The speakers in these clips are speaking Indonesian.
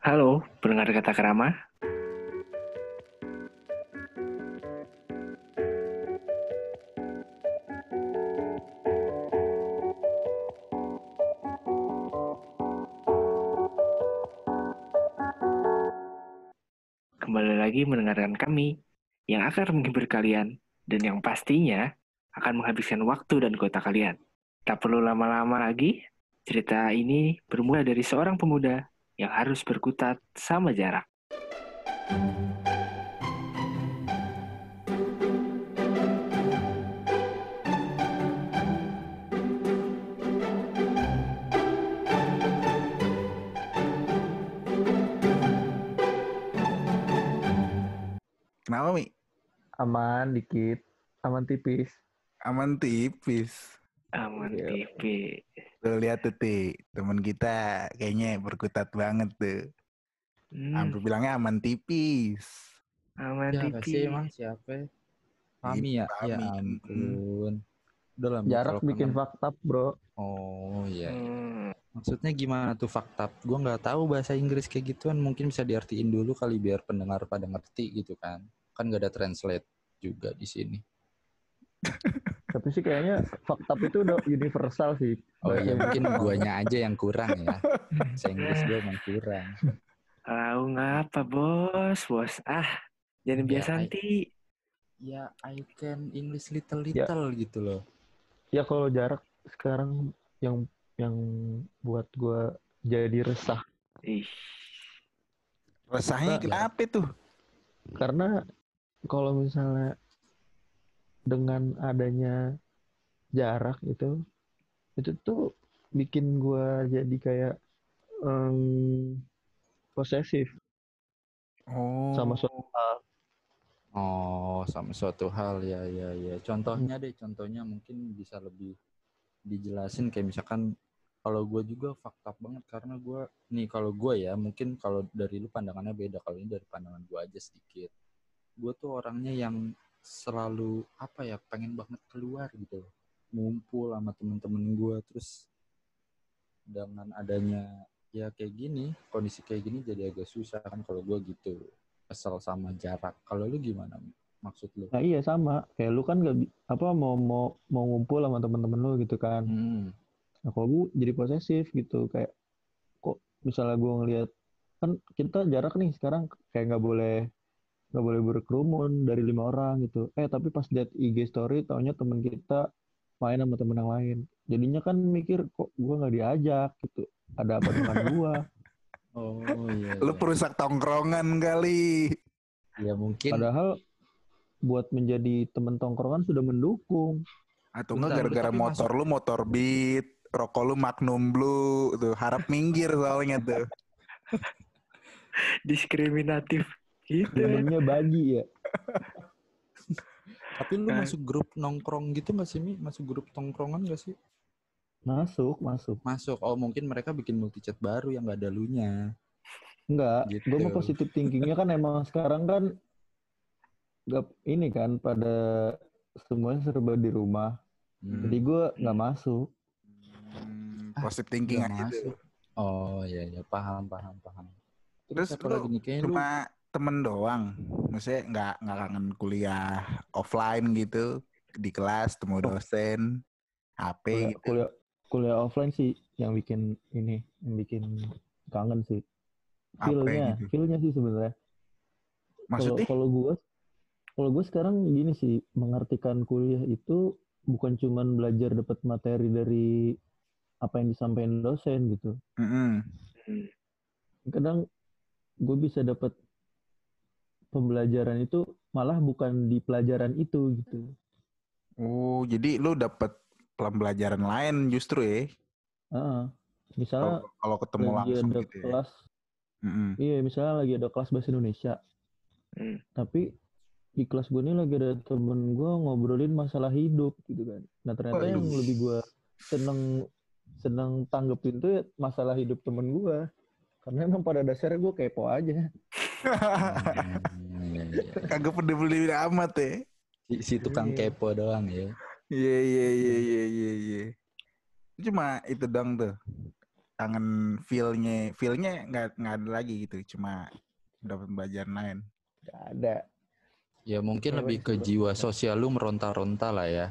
Halo, pendengar kata kerama. Kembali lagi mendengarkan kami yang akan menghibur kalian dan yang pastinya akan menghabiskan waktu dan kota kalian. Tak perlu lama-lama lagi, cerita ini bermula dari seorang pemuda yang harus berkutat sama jarak. Kenapa Mi? aman dikit aman tipis Aman tipis. Aman Iya. pipi. Tuh lihat tuh Ti, temen kita kayaknya berkutat banget tuh. Hmm, Hampir bilangnya aman tipis. aman Siapa pipi. sih emang siapa? Fami ya? Ya Fami. ampun. Udah lah, Mi, jarak bikin fakta bro Oh iya. Hmm, Maksudnya gimana tuh fakta? Gua nggak tahu bahasa Inggris kayak gituan. Mungkin bisa diartiin dulu kali biar pendengar pada ngerti gitu kan. Kan nggak ada translate juga di sini. Tapi sih kayaknya fakta itu udah universal sih Oh iya mungkin guanya aja yang kurang ya. Bahasa Inggris gue emang kurang. Tahu ngapa bos, bos? Ah, jangan Ya, biasa nanti. Ya I can English little little gitu loh. ya kalau jarak sekarang yang yang buat gua jadi resah Ih, Resahnya kenapa tuh? karena kalau misalnya dengan adanya jarak itu itu tuh bikin gua jadi kayak em, posesif Oh. sama suatu hal Oh, sama suatu hal ya ya ya. Contohnya deh, contohnya mungkin bisa lebih dijelasin kayak misalkan kalau gue juga fakta banget karena gue nih kalau gue ya mungkin kalau dari lu pandangannya beda kalau ini dari pandangan gue aja sedikit. Gue tuh orangnya yang selalu apa ya pengen banget keluar gitu, ngumpul sama temen-temen gue terus dengan adanya ya kayak gini kondisi kayak gini jadi agak susah kan kalau gue gitu kesel sama jarak. Kalau lu gimana? Maksud lu? nah iya sama kayak lu kan gak apa mau mau mau ngumpul sama temen-temen lu gitu kan Hmm. Nah, kalau gue jadi posesif gitu kayak kok misalnya gue ngelihat kan kita jarak nih sekarang kayak nggak boleh nggak boleh berkerumun dari lima orang gitu. Eh tapi pas lihat IG story taunya temen kita main sama temen yang lain. Jadinya kan mikir kok gue nggak diajak gitu. Ada apa dengan gue? Oh iya. Lu iya. perusak tongkrongan kali. Ya mungkin. Padahal buat menjadi temen tongkrongan sudah mendukung. Atau enggak gara-gara motor lu motor beat, rokok lu Magnum Blue, tuh harap minggir soalnya tuh. diskriminatif gitu. Temennya bagi ya. Tapi lu Nah. masuk grup nongkrong gitu gak sih Mi? Masuk grup tongkrongan gak sih? Masuk, masuk. Masuk. Oh mungkin mereka bikin multi chat baru yang gak ada lunya. Enggak, Gitu. gue mau positif thinkingnya kan emang sekarang kan gak ini kan pada semuanya serba di rumah. Hmm. Jadi gue nggak masuk. Hmm, Ah, positive thinking Nggak aja tuh. masuk. Oh iya iya paham paham paham. Terus apa lu lagi nih kayaknya lu Cuma temen doang. Maksudnya nggak nggak kangen kuliah offline gitu di kelas temu dosen, HP Kuliah, gitu. kuliah kuliah offline sih yang bikin ini, yang bikin kangen sih. Feel-nya, gitu? feel-nya sih sebenarnya. Kalau Maksudnya kalau gue kalau gue sekarang gini sih, mengartikan kuliah itu bukan cuman belajar dapat materi dari apa yang disampaikan dosen gitu. Mm-mm. kadang gue bisa dapat pembelajaran itu malah bukan di pelajaran itu gitu. Oh, jadi lu dapet pembelajaran lain justru ya? Heeh. misalnya Kalau kalau ketemu lagi langsung ada gitu ya. kelas, Mm-mm. iya misalnya lagi ada kelas bahasa Indonesia, Hmm. tapi di kelas gue ini lagi ada temen gue ngobrolin masalah hidup gitu kan. Nah ternyata yang Waduh. lebih gue seneng seneng tanggepin tuh ya masalah hidup temen gue. Karena emang pada dasarnya gue kepo aja. Iya. Kagak peduli amat ya. Si, si tukang Iya. kepo doang ya. Iya iya iya iya iya iya. Cuma itu dong tuh. kangen feel-nya feel-nya nggak nggak ada lagi gitu cuma dapat pembelajaran lain Gak ada. Ya mungkin lebih ke jiwa sosial lu meronta-ronta lah ya.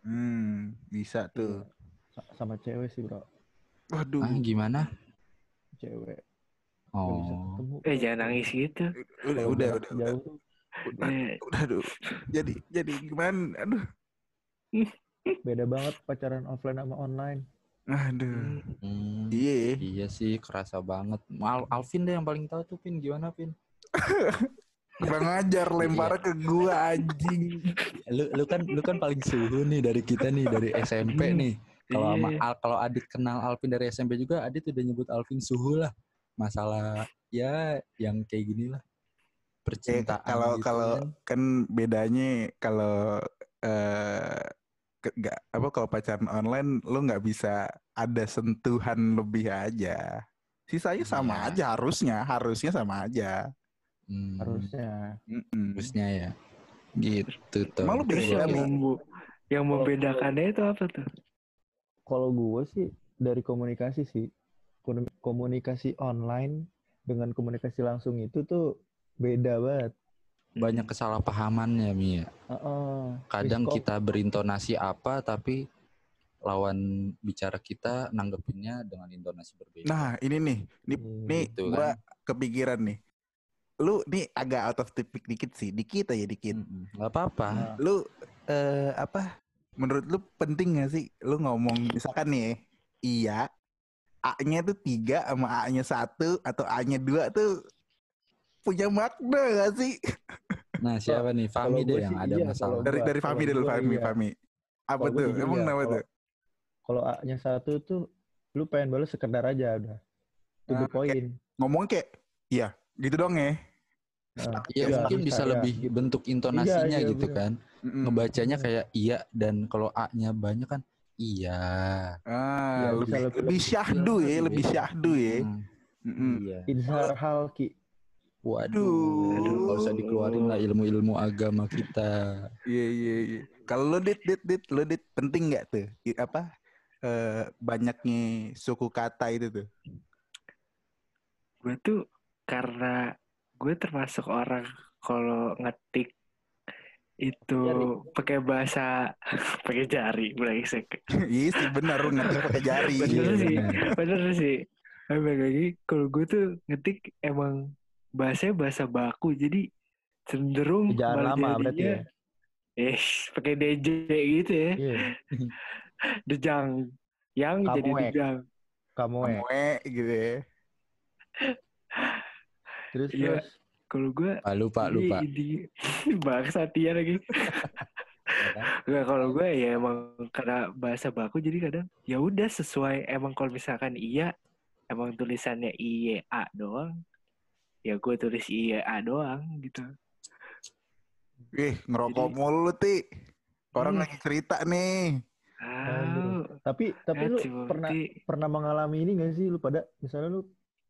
hmm bisa tuh Sa- Sama cewek sih bro. waduh Ah, gimana? Cewek. Bisa Oh. ketemu. Eh jangan nangis gitu. udah Kalau udah udah udah Jauh udah, Eh, udah aduh. jadi jadi gimana aduh beda banget pacaran offline sama online. aduh Hmm, iya Iya sih, kerasa banget. Al Alvin deh yang paling tahu tuh Pin gimana Pin? kurang ajar lempar ke gua anjing Lu lu kan lu kan paling suhu nih dari kita nih dari SMP nih. Kalau sama Iya. Al, kalau Adit kenal Alvin dari SMP juga, Adit udah nyebut Alvin suhu lah. Masalah ya yang kayak gini lah. Eh, Percintaan kalau gitu kalau kan. kan bedanya kalau eh nggak apa kalau pacaran online lu nggak bisa ada sentuhan lebih aja sisanya sama Iya. aja harusnya harusnya sama aja Hmm, Harusnya. Mm-mm. harusnya ya. Gitu tuh. Emang lu Terus beda yang, membu- yang membedakannya itu apa tuh? Kalau gue sih dari komunikasi sih. Komu- Komunikasi online dengan komunikasi langsung itu tuh beda banget. banyak kesalahpahamannya Mi ya. Heeh. Kadang Miskom- kita berintonasi apa tapi lawan bicara kita nanggepinnya dengan intonasi berbeda. nah ini nih nih Hmm, nih gitu gua kepikiran nih lu nih agak out of topic dikit sih dikit aja dikit. Nggak apa-apa. Nah, lu eh apa menurut lu penting gak sih lu ngomong misalkan nih iya A-nya tuh tiga sama A-nya satu atau A-nya dua tuh punya makna gak sih Nah, siapa nih? Fami deh yang ada iya, masalah. dari dari Fami dulu Fami iya. Fami apa tuh emang ya, kenapa kalau- tuh Kalau A-nya satu tuh lu pengen balas sekedar aja udah. To the Ah, point. ngomong kayak iya gitu dong ya Nah, Iya, iya, mungkin bisa iya, lebih gitu. bentuk intonasinya iya, gitu bener. kan. Mm-mm. Ngebacanya Iya. kayak iya dan kalau A-nya banyak kan iya. ah Iya, bisa lebih lebih- lebih syahdu ya lebih- syahdu ya Hmm, Mm-mm. Iya. Izhar hal ki. Waduh, Aduh. nggak usah dikeluarin lah ilmu-ilmu agama kita. Iya iya iya. Kalau lo dit dit dit lo dit penting nggak tuh apa eh, banyaknya suku kata itu tuh? Gue tuh karena gue termasuk orang kalau ngetik itu Jari. pakai bahasa pakai jari brengsek. Iya sih benar ngetik pakai jari. Bener Iya, sih, bener. bener sih. Emang lagi kalau gue tuh ngetik emang bahasanya bahasa baku jadi cenderung Jangan lama berarti jadinya, ya. eh pakai DJ gitu ya, Iya. dejang, yang jadi Kamuek. dejang. Kamu. Kamu gitu ya. Terus Iya. terus. Kalau gue Ah, lupa, lupa. ini bangsa dia lagi. kan? Enggak kalau gue ya emang karena bahasa baku jadi kadang ya udah sesuai emang kalau misalkan iya emang tulisannya I A doang ya gue tulis I A doang gitu. Ih ngerokok Jadi- mulu ti. Orang Hmm. lagi cerita nih. Ah, Tapi tapi lu pernah pernah mengalami ini gak sih lu pada misalnya lu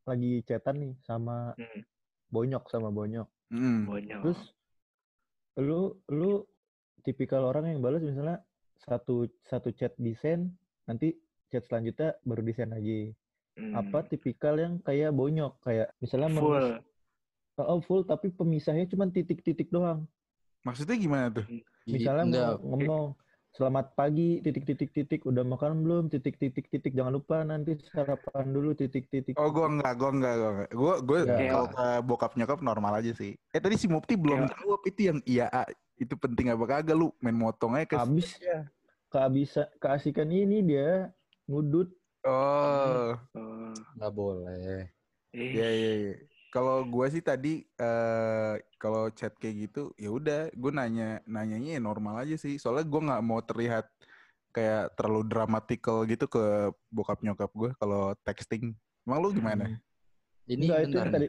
lagi chatan nih sama Hmm. Bonyok sama bonyok. Hmm. Bonyok. Terus lu lu tipikal orang yang balas misalnya satu satu chat desain nanti chat selanjutnya baru desain lagi. Hmm. Apa tipikal yang kayak bonyok kayak misalnya full? memis- Oh, full tapi pemisahnya cuma titik-titik doang. Maksudnya gimana tuh? Misalnya Enggak, mau ngomong selamat pagi titik-titik-titik udah makan belum titik-titik-titik jangan lupa nanti sarapan dulu titik-titik. Oh gua enggak, gua enggak, gua enggak. Gua gue Ya. kalau ke bokap nyokap normal aja sih. Eh tadi si Mupti belum Kayak- jawab itu yang iya A. itu penting apa kagak lu main motong aja ke Habis ya. Kehabisan keasikan ini dia ngudut Oh, Oh, nggak boleh. eh, iya iya iya. Kalau gua sih tadi eh kalau chat kayak gitu ya udah gue nanya nanyanya ya normal aja sih. Soalnya gua nggak mau terlihat kayak terlalu dramatikal gitu ke bokap nyokap gue kalau texting. Emang lu gimana? Ini Enggak itu bentar, yang tadi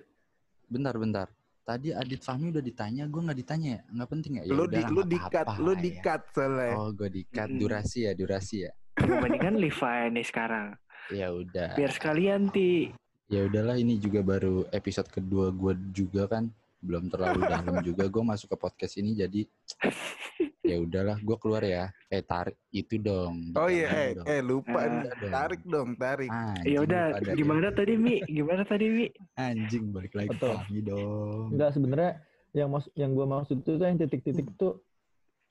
bentar, bentar. Tadi Adit Fahmi udah ditanya, gue nggak ditanya ya? Nggak penting ya? Ya lu di lu nggak di cut, apa-apa lu ya. di cut soalnya. Oh, gue di cut. Mm-mm. Durasi ya, durasi ya. mendingan Levi nih sekarang. Ya udah. Biar sekalian ti. Ya udahlah, ini juga baru episode kedua gue juga kan. Belum terlalu dalam juga. Gue masuk ke podcast ini jadi Ya udahlah, gue keluar ya. Eh tarik itu dong. Oh iya, eh, dong. eh lupa Ah. nih. Dong. Tarik dong, tarik. Anjing Ya udah, pada ya. gimana tadi Mi? Gimana tadi Mi? Anjing balik lagi Betul. kami dong. Enggak sebenarnya yang mas yang gue maksud itu tuh yang titik-titik tuh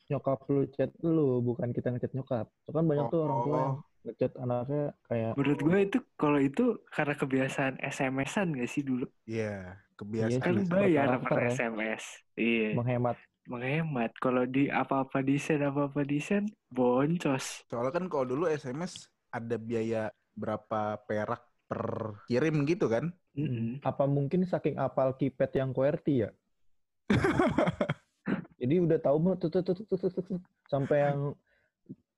nyokap lu chat lu bukan kita ngechat nyokap. Itu kan banyak tuh orang tua yang ngechat anaknya kayak Menurut gue itu kalau itu karena kebiasaan SMS-an gak sih dulu? Iya, Iya kebiasaan. Kan sih, bayar per ya. SMS. Iya. menghemat. Menghemat. Kalau di apa-apa desain apa-apa desain boncos. Soalnya kan kalau dulu SMS ada biaya berapa perak per kirim gitu kan? Mm-mm. Apa mungkin saking apal keypad yang QWERTY ya? Jadi udah tahu mau tuh, tuh, tuh, tuh, tuh, tuh, tuh. sampai yang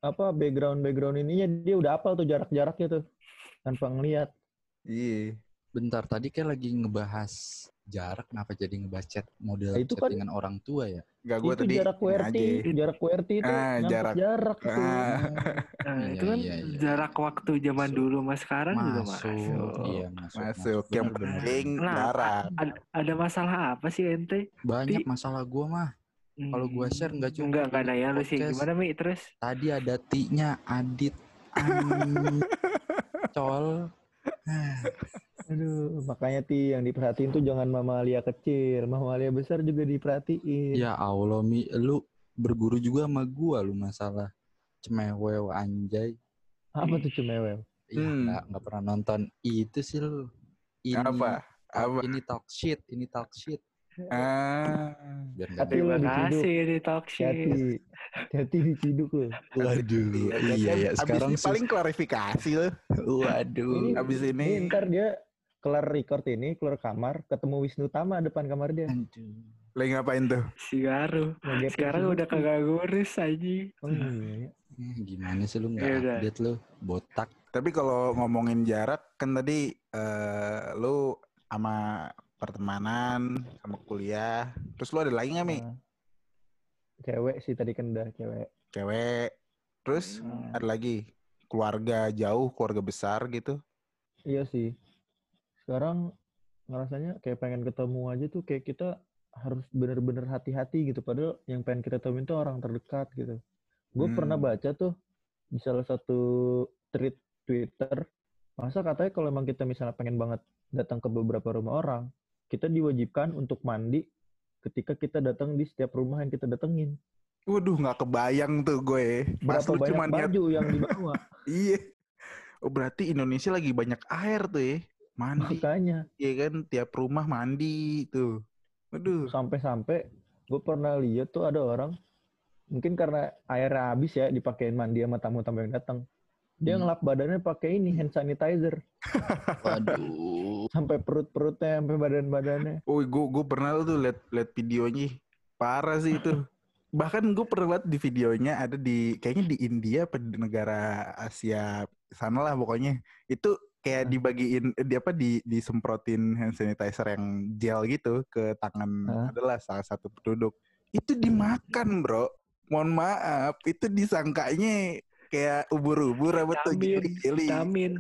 apa background background ininya dia udah apal tuh jarak-jaraknya tuh tanpa ngeliat. Iya. Bentar, tadi kayak lagi ngebahas jarak, kenapa jadi ngebahas chat model Nah, itu kan- chattingan orang tua ya? Gak gue itu tadi jarak QWERTY, jarak QWERTY itu Ah, jarak. jarak tuh. Ah. Nah, Iya, itu kan iya, iya. jarak waktu zaman Masuk. dulu sama sekarang juga Masuk, masuk. iya masuk. Masuk. Yang Bener, bener. penting Nah, jarak. Ada, ada masalah apa sih ente? Banyak Ti- masalah gua mah. Kalau gua share nggak cuma Enggak, enggak di nanya lu sih. Gimana Mi terus? Tadi ada T-nya Adit. Ancol. Aduh, makanya ti yang diperhatiin tuh jangan mamalia kecil, mamalia besar juga diperhatiin. Ya Allah, Mi, lu berguru juga sama gua lu masalah cemewew anjay. Apa tuh cemewew? Ya Hmm. nggak nggak pernah nonton itu sih lu. Ini, Apa? Apa? Ini talk shit, ini talk shit. Ah. Biar Tapi Terima lu diciduk. kasih di talk shit. Hati, hati diciduk lu. Waduh, iya ya. Abis Sekarang ini paling klarifikasi loh. waduh. Ini- Abis ini. Ini ntar dia kelar record ini, keluar kamar, ketemu Wisnu Tama depan kamar dia. Aduh. Lagi ngapain tuh? Si Garu. Sekarang udah kagak ngurus aja. Oh, iya. Eh, Gimana sih lu Ya nggak udah. update lu? Botak. Tapi kalau ngomongin jarak kan tadi eh, lu sama pertemanan, sama kuliah. Terus lu ada lagi nggak Mi? Nah, Cewek sih tadi kan udah cewek. Cewek. Terus Hmm. ada lagi keluarga jauh, keluarga besar gitu. Iya sih. Sekarang ngerasanya kayak pengen ketemu aja tuh kayak kita harus bener-bener hati-hati gitu. Padahal yang pengen kita temuin tuh orang terdekat gitu. Gue Hmm. pernah baca tuh di salah satu tweet Twitter. Masa katanya kalau emang kita misalnya pengen banget datang ke beberapa rumah orang, kita diwajibkan untuk mandi ketika kita datang di setiap rumah yang kita datengin. Waduh, nggak kebayang tuh gue. Pas Berapa banyak cuma niat, baju yang dibawa. iya. Oh berarti Indonesia lagi banyak air tuh ya. Mandi, Makanya ya kan? Tiap rumah mandi tuh. Waduh. sampai-sampai gue pernah lihat tuh ada orang mungkin karena airnya habis ya dipakein mandi sama tamu-tamu yang datang dia Hmm. ngelap badannya pakai ini hand sanitizer Waduh. sampai perut-perutnya sampai badan-badannya Oh, gue gue pernah tuh liat liat videonya. Parah sih itu. Bahkan gue pernah liat di videonya ada di kayaknya di India apa di negara Asia sana lah pokoknya. Itu kayak Hmm. dibagiin di apa di disemprotin hand sanitizer yang gel gitu ke tangan Hah? adalah salah satu penduduk. Itu dimakan, Bro. Mohon maaf, itu disangkanya kayak ubur-ubur apa tuh Vitamin, jeli-jeli. vitamin.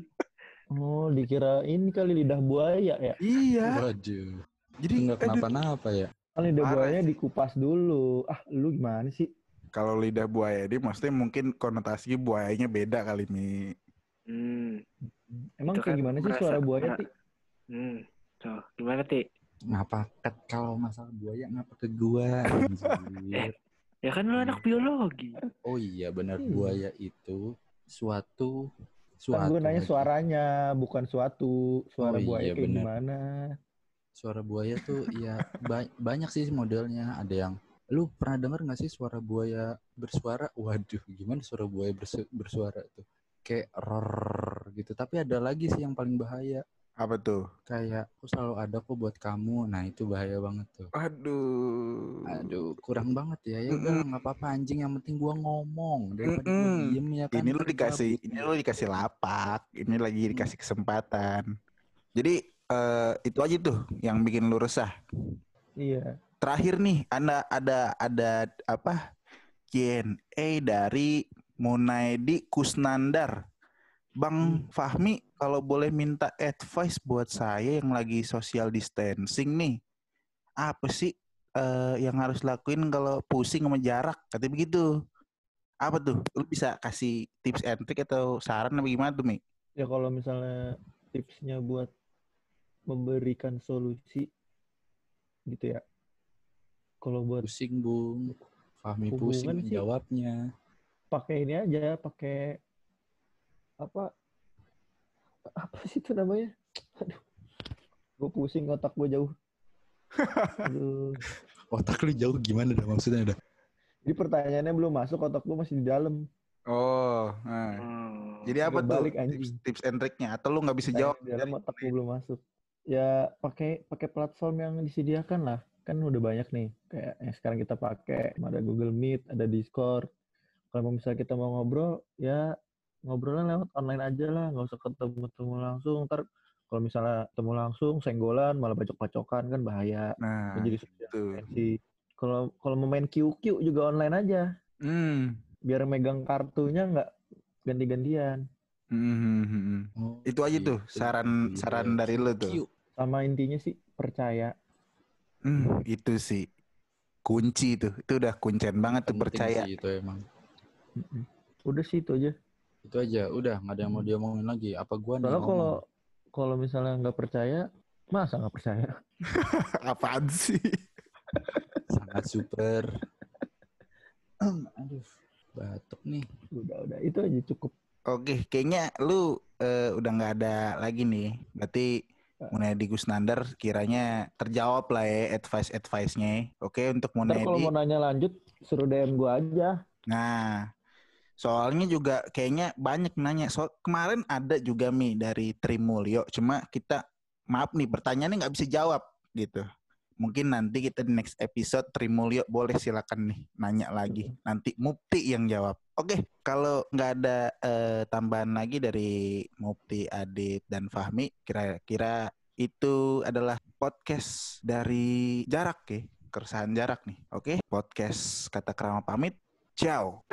oh dikira ini kali lidah buaya ya Iya. Waduh. Jadi Nggak kenapa-napa ya. kan lidah Parah buayanya sih. dikupas dulu ah lu gimana sih kalau lidah buaya ini maksudnya mungkin konotasinya buayanya beda kali Mi. Hmm. emang Itu kayak kan gimana sih suara buaya ti Hmm. Tuh, gimana Ti? Ngapa ket kalau masalah buaya ngapa ke gua? Ya kan lu anak biologi. Oh iya benar Hmm. buaya itu suatu kan suatu gue nanya lagi. suaranya bukan suatu suara Oh iya, buaya kayak bener. gimana Suara buaya tuh ya ba- banyak sih modelnya. Ada yang lu pernah denger nggak sih suara buaya bersuara? Waduh, gimana suara buaya bersu- bersuara tuh? Kayak ror gitu. Tapi ada lagi sih yang paling bahaya. Apa tuh? Kayak aku selalu ada kok buat kamu. Nah itu bahaya banget tuh. Aduh. Aduh, kurang banget ya. Ya udah nggak apa-apa anjing. Yang penting gua ngomong daripada Mm-mm. diem ya kan. ini lu dikasih, gabut. ini lu dikasih lapak, ini lagi dikasih kesempatan. Jadi eh, itu aja tuh yang bikin lu resah. iya Terakhir nih, anda ada ada apa? Q&A dari Munaidi Kusnandar. Bang Hmm. Fahmi, kalau boleh minta advice buat saya yang lagi social distancing nih, apa sih eh, yang harus lakuin kalau pusing sama jarak katanya begitu apa tuh lu bisa kasih tips and trick atau saran apa gimana tuh Mi? Ya kalau misalnya tipsnya buat memberikan solusi gitu ya. Kalau buat Pusing, Bung. Fahmi pusing sih. menjawabnya. pakai ini aja, pakai apa apa sih itu namanya? Aduh. Gue pusing otak gue jauh. Aduh. Otak lu jauh gimana dah maksudnya dah? Jadi pertanyaannya belum masuk, otak gue masih di dalam. oh nah. Hmm. jadi apa tuh Kebalik, tips, anjing. tips and tricknya atau lu nggak bisa Nah, jawab di dalam otak gue belum masuk. Ya pakai pakai platform yang disediakan lah. Kan udah banyak nih. Kayak yang sekarang kita pakai, ada Google Meet, ada Discord. Kalau misalnya kita mau ngobrol, ya ngobrolnya lewat online aja lah, nggak usah ketemu-ketemu langsung. Ntar kalau misalnya ketemu langsung, senggolan, malah bacok-bacokan kan bahaya. nah jadi gitu. Kalau kalau mau main QQ juga online aja, hmm. biar megang kartunya nggak ganti-gantian. Hmm, hmm, hmm, hmm. Oh, itu aja tuh gitu. saran Iya. saran dari lu tuh. Sama intinya sih percaya. Hmm, itu sih kunci tuh itu udah kuncen banget tuh Penting percaya sih itu emang. Udah sih itu aja. Itu aja, udah nggak ada yang mau diomongin lagi. Apa gua nih kalau kalau misalnya nggak percaya, masa nggak percaya? apaan sih sangat super. Aduh, batuk nih. Udah udah itu aja cukup. Oke, kayaknya lu eh, udah nggak ada lagi nih. Berarti Munedi Gusnandar kiranya terjawab lah ya advice-advice-nya. Oke, untuk Ntar kalau Munedi. mau nanya lanjut, suruh DM gua aja. Nah, soalnya juga kayaknya banyak nanya. So, kemarin ada juga Mi dari Trimulyo. Cuma kita maaf nih pertanyaannya nggak bisa jawab gitu. Mungkin nanti kita di next episode Trimulyo boleh silakan nih nanya lagi. Nanti Mupti yang jawab. Oke, kalau nggak ada eh, tambahan lagi dari Mupti, Adit, dan Fahmi, kira-kira itu adalah podcast dari jarak ya, keresahan jarak nih. Oke, podcast kata kerama pamit. Ciao.